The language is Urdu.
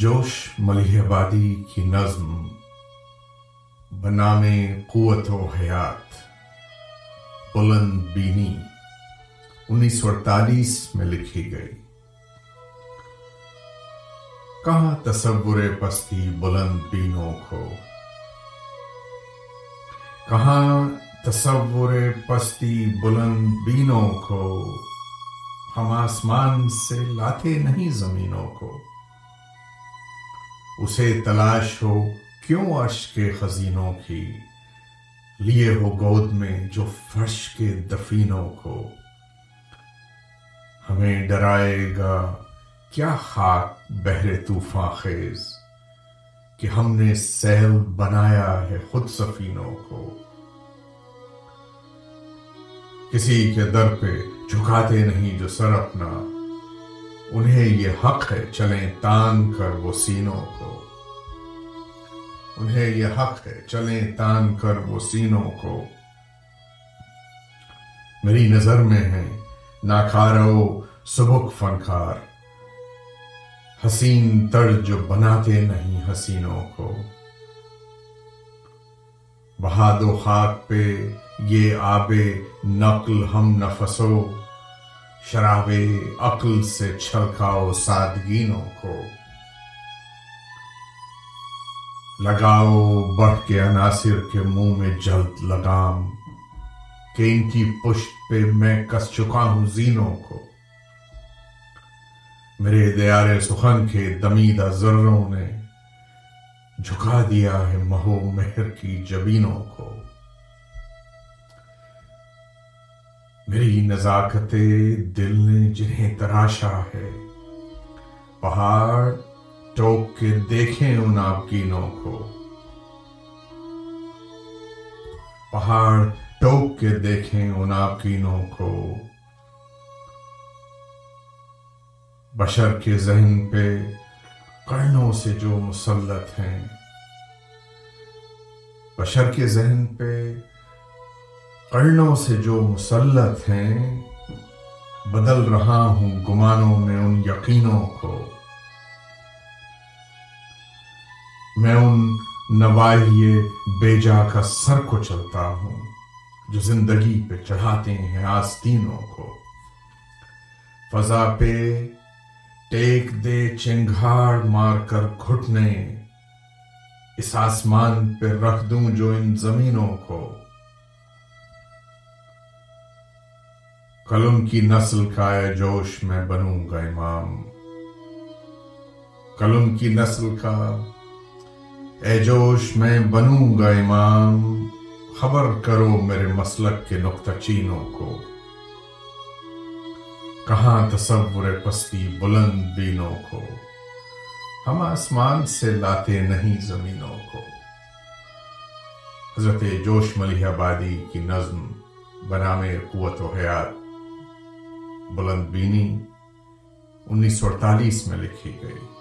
جوش ملیح آبادی کی نظم بنام قوت و حیات بلند بینی انیس سو اڑتالیس میں لکھی گئی۔ کہاں تصور پستی بلند بینوں کو؟ کہاں تصور پستی بلند بینوں کو؟ ہم آسمان سے لاتے نہیں زمینوں کو۔ اسے تلاش ہو، کیوں عرش کے خزینوں کی؟ لیے ہو گود میں جو فرش کے دفینوں کو۔ ہمیں ڈرائے گا، کیا خاک بہر طوفان خیز؟ کہ ہم نے سیل بنایا ہے خود سفینوں کو۔ کسی کے در پہ جھکاتے نہیں جو سر اپنا۔ انہیں یہ حق ہے، چلیں تان کر وہ سینوں کو۔ انہیں یہ حق ہے۔ چلیں تان کر وہ سینوں کو۔ میری نظر میں ہے ناکارو سبک فنکار۔ حسین تر جو بناتے نہیں حسینوں کو۔ بہاد و خاک پہ یہ آب نقل ہم نفسو۔ شراب عقل سے چھلکاؤ سادگینوں کو۔ لگاؤ بڑھ کے عناصر کے منہ میں جلد لگام کہ ان کی پشت پہ میں کس چکا ہوں زینوں کو۔ میرے دیار سخن کے دمیدہ ذروں نے جھکا دیا ہے مہو مہر کی جبینوں کو۔ میری نزاکت دل نے جنہیں تراشا ہے، پہاڑ ٹوک کے دیکھیں ان آبگینوں کو۔ پہاڑ ٹوک کے دیکھیں ان آبگینوں کو۔ بشر کے ذہن پہ کرنوں سے جو مسلط ہیں۔ بشر کے ذہن پہ کرنوں سے جو مسلط ہیں، بدل رہا ہوں گمانوں میں ان یقینوں کو۔ میں ان نواحی بیجا کا سر کو چلتا ہوں، جو زندگی پہ چڑھاتے ہیں آستینوں کو۔ فضا پہ ٹیک دے چنگھاڑ مار کر گھٹنے، اس آسمان پہ رکھ دوں جو ان زمینوں کو۔ کلم کی نسل کا اے جوش میں بنوں گا امام۔ کلم کی نسل کا اے جوش میں بنوں گا امام خبر کرو میرے مسلک کے نقطہ چینوں کو۔ کہاں تصور پستی بلند بینوں کو؟ ہم آسمان سے لاتے نہیں زمینوں کو۔ حضرت جوش ملیح آبادی کی نظم بنام قوت و حیات بلند بینی انیس سو اڑتالیس میں لکھی گئی۔